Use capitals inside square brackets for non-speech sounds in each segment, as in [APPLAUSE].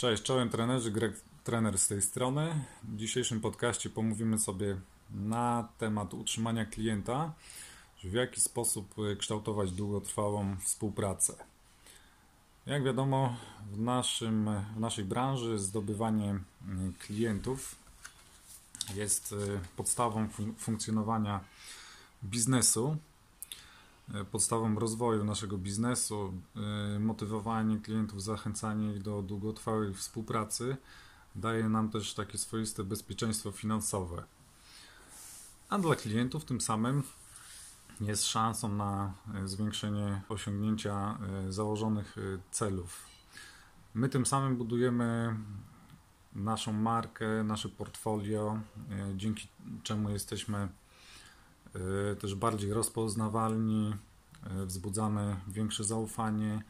Cześć, czołem trenerzy, Greg trener z tej strony. W dzisiejszym podcaście pomówimy sobie na temat utrzymania klienta, w jaki sposób kształtować długotrwałą współpracę. Jak wiadomo, w, naszym, w naszej branży zdobywanie klientów jest podstawą funkcjonowania biznesu. Podstawą rozwoju naszego biznesu, e, motywowanie klientów, zachęcanie ich do długotrwałej współpracy daje nam też takie swoiste bezpieczeństwo finansowe. A dla klientów tym samym jest szansą na e, zwiększenie osiągnięcia założonych celów. My tym samym budujemy naszą markę, nasze portfolio, dzięki czemu jesteśmy też bardziej rozpoznawalni, wzbudzamy większe zaufanie,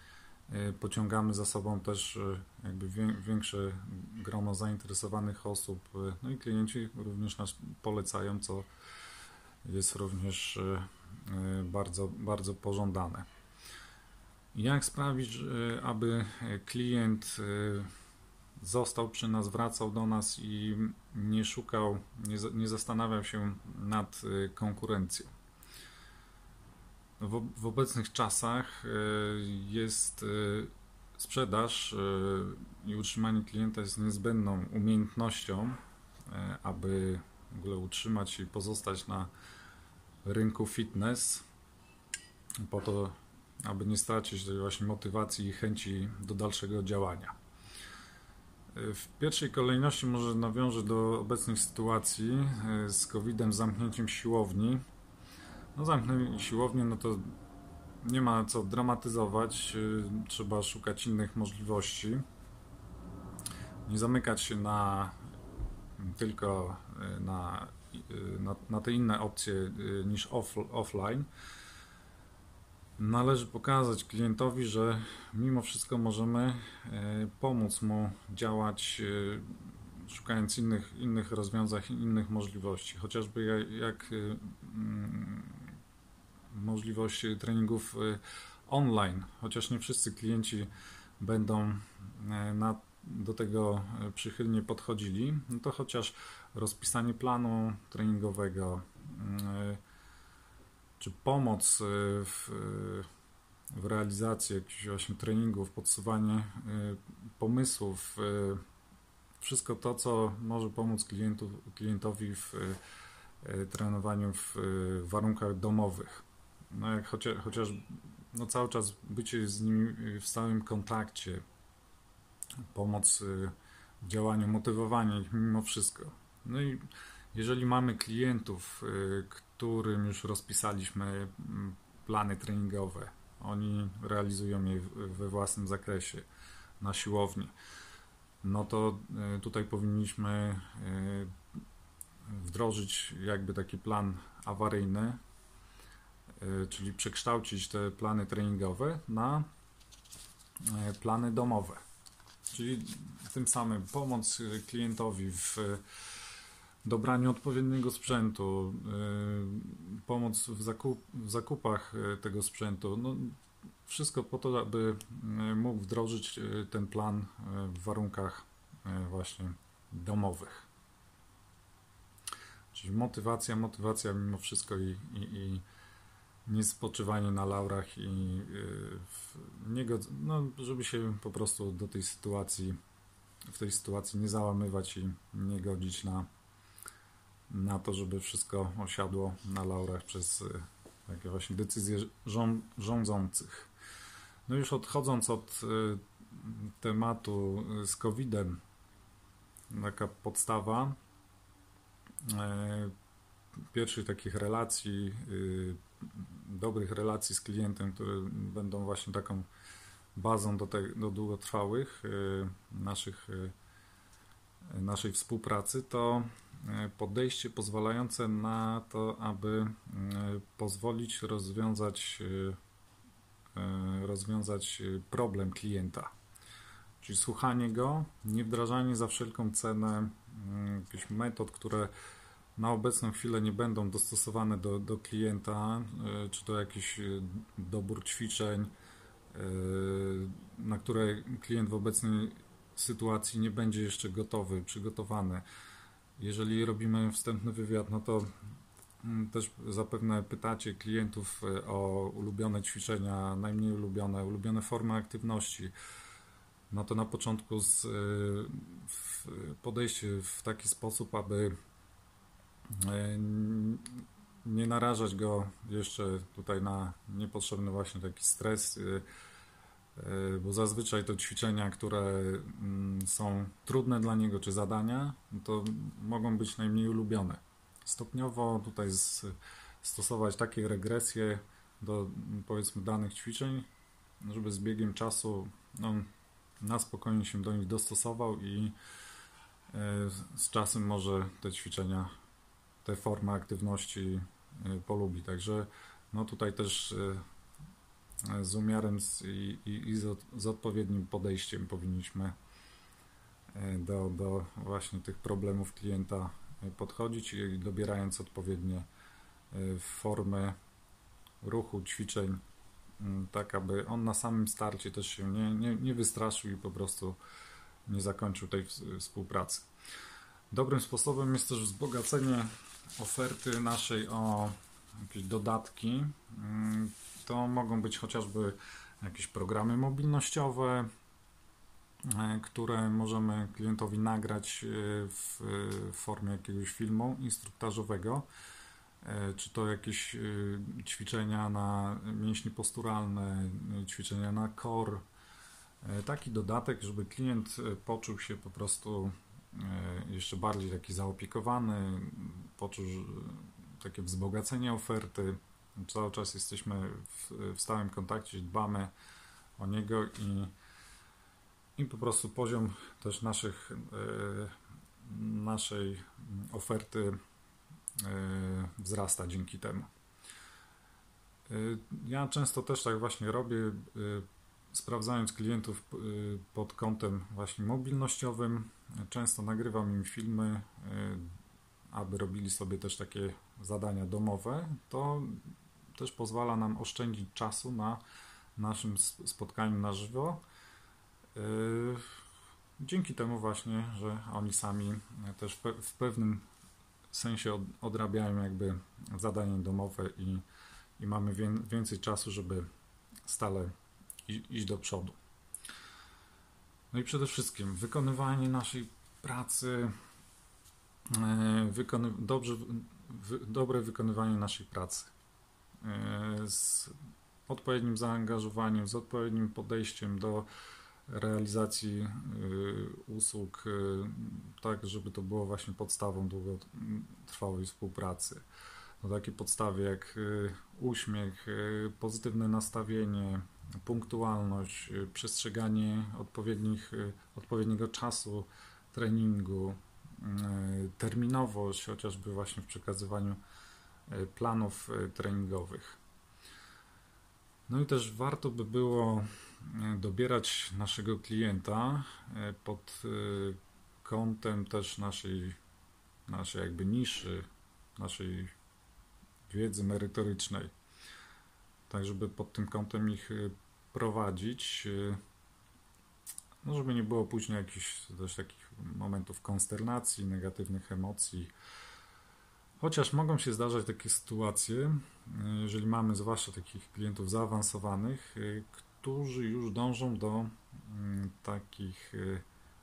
e, pociągamy za sobą też jakby większe grono zainteresowanych osób, no i klienci również nas polecają, co jest również bardzo, bardzo pożądane. Jak sprawić, aby klient został przy nas, wracał do nas i nie szukał, nie, nie zastanawiał się nad konkurencją. W, obecnych czasach y, jest y, sprzedaż i utrzymanie klienta jest niezbędną umiejętnością, aby w ogóle utrzymać i pozostać na rynku fitness, po to, aby nie stracić tej właśnie motywacji i chęci do dalszego działania. W pierwszej kolejności może nawiążę do obecnej sytuacji e, z COVID-em, zamknięciem siłowni. No zamknęli siłownię, no to nie ma co dramatyzować, e, trzeba szukać innych możliwości. Nie zamykać się na tylko e, na, na, na te inne opcje niż off, offline należy pokazać klientowi, że mimo wszystko możemy pomóc mu działać, szukając innych, innych rozwiązań, innych możliwości, chociażby jak, mm, możliwość treningów online, chociaż nie wszyscy klienci będą na, do tego przychylnie podchodzili, no to chociaż rozpisanie planu treningowego, czy pomoc y, w, y, w realizacji jakichś właśnie treningów, podsuwanie y, pomysłów, wszystko to, co może pomóc klientu, klientowi w trenowaniu w warunkach domowych. No jak chociaż, chociaż no cały czas bycie z nimi w stałym kontakcie, pomoc w działaniu, motywowanie ich mimo wszystko. No i jeżeli mamy klientów, którym już rozpisaliśmy mm, plany treningowe. Oni realizują je we własnym zakresie na siłowni. No to e, tutaj powinniśmy wdrożyć jakby taki plan awaryjny, czyli przekształcić te plany treningowe na plany domowe. Czyli tym samym pomóc klientowi w dobraniu odpowiedniego sprzętu, y, pomoc w, zakup, w zakupach y, tego sprzętu. No, wszystko po to, aby y, mógł wdrożyć ten plan w warunkach właśnie domowych. Czyli motywacja, motywacja mimo wszystko i, i, i nie spoczywanie na laurach i nie no, żeby się po prostu do tej sytuacji, w tej sytuacji nie załamywać i nie godzić na na to, żeby wszystko osiadło na laurach przez y, takie właśnie decyzje rządzących. No już odchodząc od y, tematu y, z COVID-em, taka podstawa pierwszych takich relacji, dobrych relacji z klientem, które będą właśnie taką bazą do, te, do długotrwałych naszych, naszej współpracy, to E, podejście pozwalające na to, aby pozwolić rozwiązać, rozwiązać problem klienta. Czyli słuchanie go, nie wdrażanie za wszelką cenę jakichś metod, które na obecną chwilę nie będą dostosowane do, do klienta, czy to jakiś dobór ćwiczeń, na które klient w obecnej sytuacji nie będzie jeszcze gotowy, przygotowany. Jeżeli robimy wstępny wywiad, no to mm, też zapewne pytacie klientów e, o ulubione ćwiczenia, najmniej ulubione, ulubione formy aktywności. No to na początku z, podejście w taki sposób, aby nie narażać go jeszcze tutaj na niepotrzebny właśnie taki stres, y, y, bo zazwyczaj to ćwiczenia, które mm, są trudne dla niego, czy zadania, to mogą być najmniej ulubione. Stopniowo tutaj stosować takie regresje do powiedzmy danych ćwiczeń, żeby z biegiem czasu no, na spokojnie się do nich dostosował i z czasem może te ćwiczenia te formy aktywności y, polubi. Także no tutaj też y, z umiarem i, i z, odpowiednim podejściem powinniśmy y, do, do właśnie tych problemów klienta podchodzić i dobierając odpowiednie formy ruchu, ćwiczeń, tak aby on na samym starcie też się nie, nie, nie wystraszył i po prostu nie zakończył tej współpracy. Dobrym sposobem jest też wzbogacenie oferty naszej o jakieś dodatki. Mm, to mogą być chociażby jakieś programy mobilnościowe, e, które możemy klientowi nagrać e, w formie jakiegoś filmu instruktażowego, e, czy to jakieś ćwiczenia na mięśnie posturalne, ćwiczenia na core. Taki dodatek, żeby klient poczuł się po prostu E, jeszcze bardziej taki zaopiekowany, poczuł takie wzbogacenie oferty. Cały czas jesteśmy w, w stałym kontakcie, dbamy o niego i, i po prostu poziom też naszych, e, naszej oferty e, wzrasta dzięki temu. Ja często też tak właśnie robię sprawdzając klientów pod kątem właśnie mobilnościowym, często nagrywam im filmy, y, aby robili sobie też takie zadania domowe. To też pozwala nam oszczędzić czasu na naszym spotkaniu na żywo. Y, dzięki temu właśnie, że oni sami też w pewnym sensie odrabiają jakby zadanie domowe i, i mamy więcej czasu, żeby stale iść do przodu. No i przede wszystkim wykonywanie naszej pracy, e, wykony, dobrze, wy, dobre wykonywanie naszej pracy e, z odpowiednim zaangażowaniem, z odpowiednim podejściem do realizacji e, usług, tak żeby to było właśnie podstawą długotrwałej współpracy. No takie podstawy jak uśmiech, pozytywne nastawienie, punktualność, y, przestrzeganie odpowiednich, y, odpowiedniego czasu treningu, y, terminowość, chociażby właśnie w przekazywaniu planów treningowych. No i też warto by było dobierać naszego klienta pod kątem też naszej, naszej jakby niszy, naszej wiedzy merytorycznej tak żeby pod tym kątem ich y, prowadzić, y, no żeby nie było później jakichś też takich momentów konsternacji, negatywnych emocji. Chociaż mogą się zdarzać takie sytuacje, y, jeżeli mamy zwłaszcza takich klientów zaawansowanych, którzy już dążą do mm, takich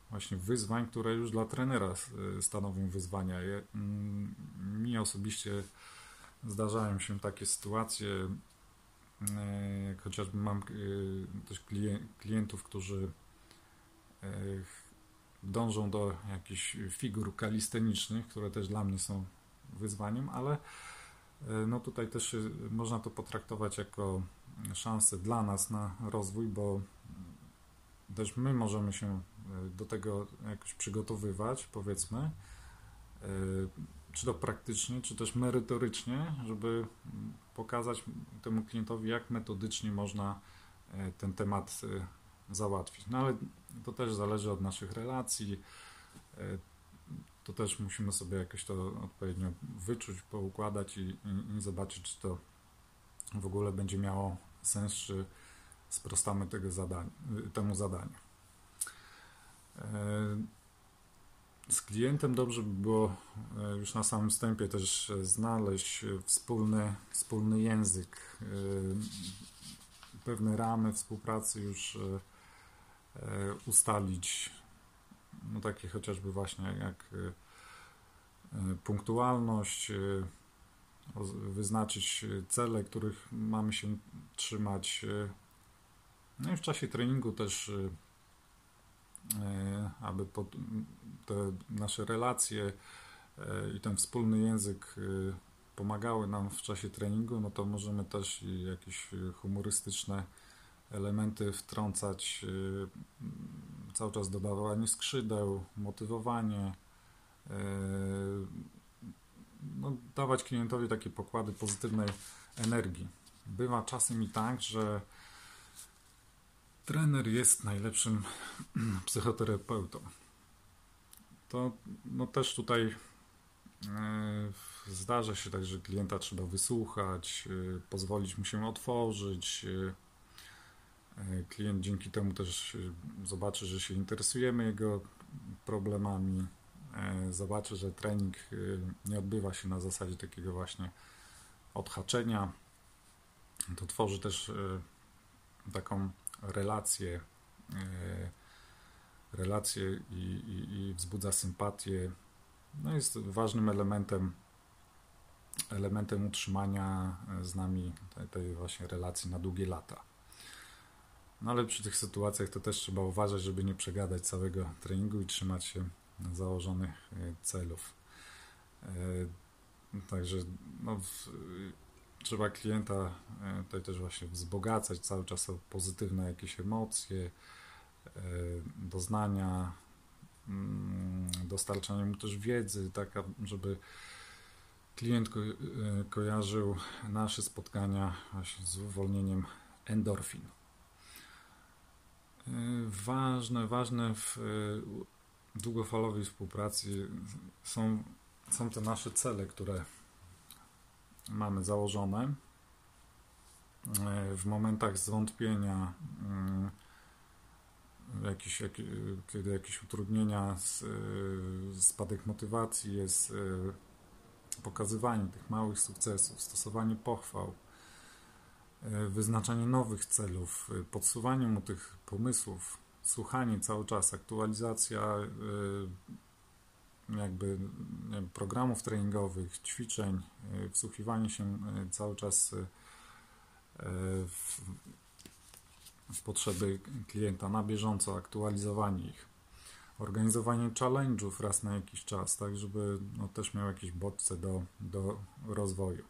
właśnie wyzwań, które już dla trenera stanowią wyzwania. Mm, mi osobiście zdarzają się takie sytuacje, E, chociażby mam e, też klientów, którzy e, dążą do jakichś figur kalistenicznych, które też dla mnie są wyzwaniem, ale no tutaj też można to potraktować jako szansę dla nas na rozwój, bo też my możemy się do tego jakoś przygotowywać, powiedzmy, czy to praktycznie, czy też merytorycznie, żeby pokazać temu klientowi, jak metodycznie można e, ten temat e, załatwić. No ale to też zależy od naszych relacji. E, to też musimy sobie jakoś to odpowiednio wyczuć, poukładać i, i, i zobaczyć, czy to w ogóle będzie miało sens, czy sprostamy tego zadania, temu zadaniu. Z klientem dobrze by było e, już na samym wstępie też znaleźć wspólny, wspólny język, e, pewne ramy współpracy już ustalić, no takie chociażby właśnie jak punktualność, wyznaczyć cele, których mamy się trzymać. No i w czasie treningu też E, aby pod, te nasze relacje e, i ten wspólny język e, pomagały nam w czasie treningu, no to możemy też jakieś humorystyczne elementy wtrącać, cały czas dodawanie skrzydeł, motywowanie, no, dawać klientowi takie pokłady pozytywnej energii. Bywa czasem i tak, że trener jest najlepszym [CLEARS THROAT] psychoterapeutą. To no też tutaj e, zdarza się tak, że klienta trzeba wysłuchać, e, pozwolić mu się otworzyć. E, klient dzięki temu też zobaczy, że się interesujemy jego problemami, zobaczy, że trening nie odbywa się na zasadzie takiego właśnie odhaczenia. To tworzy też taką relacje, e, relacje i, i, i wzbudza sympatię. No jest ważnym elementem elementem utrzymania z nami tej, tej właśnie relacji na długie lata. No ale przy tych sytuacjach to też trzeba uważać, żeby nie przegadać całego treningu i trzymać się założonych e, celów. E, także no, trzeba klienta e, tutaj też właśnie wzbogacać cały czas o pozytywne jakieś emocje, e, doznania, mm, dostarczanie mu też wiedzy, tak żeby klient ko e, kojarzył nasze spotkania właśnie z uwolnieniem endorfin. Ważne, ważne w długofalowej współpracy są, są te nasze cele, które mamy założone. E, w momentach zwątpienia, mm, jak, kiedy jakieś utrudnienia, e, spadek motywacji jest e, pokazywanie tych małych sukcesów, stosowanie pochwał, wyznaczanie nowych celów, podsuwanie mu tych pomysłów, słuchanie cały czas, aktualizacja jakby programów treningowych, ćwiczeń, e, wsłuchiwanie się e, cały czas e, w, w potrzeby klienta na bieżąco, aktualizowanie ich, organizowanie challenge'ów raz na jakiś czas, tak żeby no, też miał jakieś bodźce do, do rozwoju.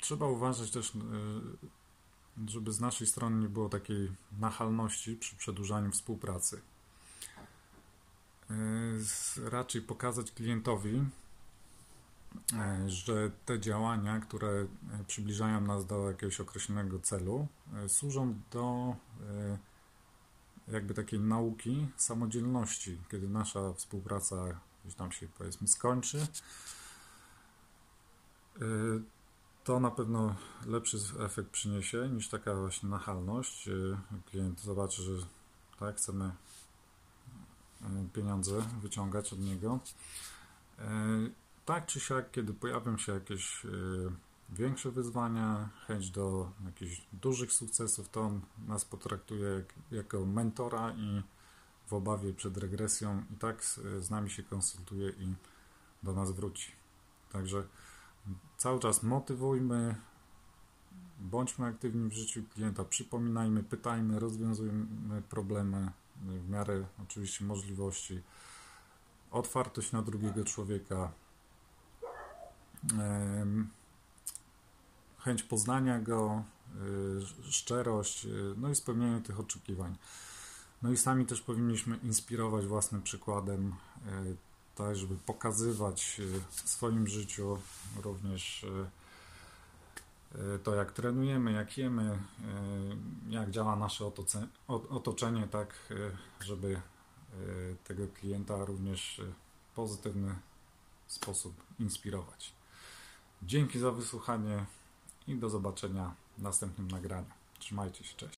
Trzeba uważać też, żeby z naszej strony nie było takiej nachalności przy przedłużaniu współpracy raczej pokazać klientowi, e, że te działania, które e, przybliżają nas do jakiegoś określonego celu, służą do jakby takiej nauki samodzielności, kiedy nasza współpraca gdzieś tam się powiedzmy skończy, to na pewno lepszy efekt przyniesie niż taka właśnie nachalność. Klient zobaczy, że tak, chcemy pieniądze wyciągać od niego. E, tak czy siak, kiedy pojawią się jakieś e, większe wyzwania, chęć do jakichś dużych sukcesów, to on nas potraktuje jako mentora i w obawie przed regresją i tak z nami się konsultuje i do nas wróci. Także cały czas motywujmy, bądźmy aktywni w życiu klienta, przypominajmy, pytajmy, rozwiązujmy problemy, w miarę oczywiście możliwości, otwartość na drugiego człowieka, chęć poznania go, y, szczerość, y, no i spełnienie tych oczekiwań. No i sami też powinniśmy inspirować własnym przykładem, y, tak, żeby pokazywać w swoim życiu również E, to jak trenujemy, jak jemy, e, jak działa nasze otoczenie, tak e, żeby tego klienta również w pozytywny sposób inspirować. Dzięki za wysłuchanie i do zobaczenia w następnym nagraniu. Trzymajcie się, cześć.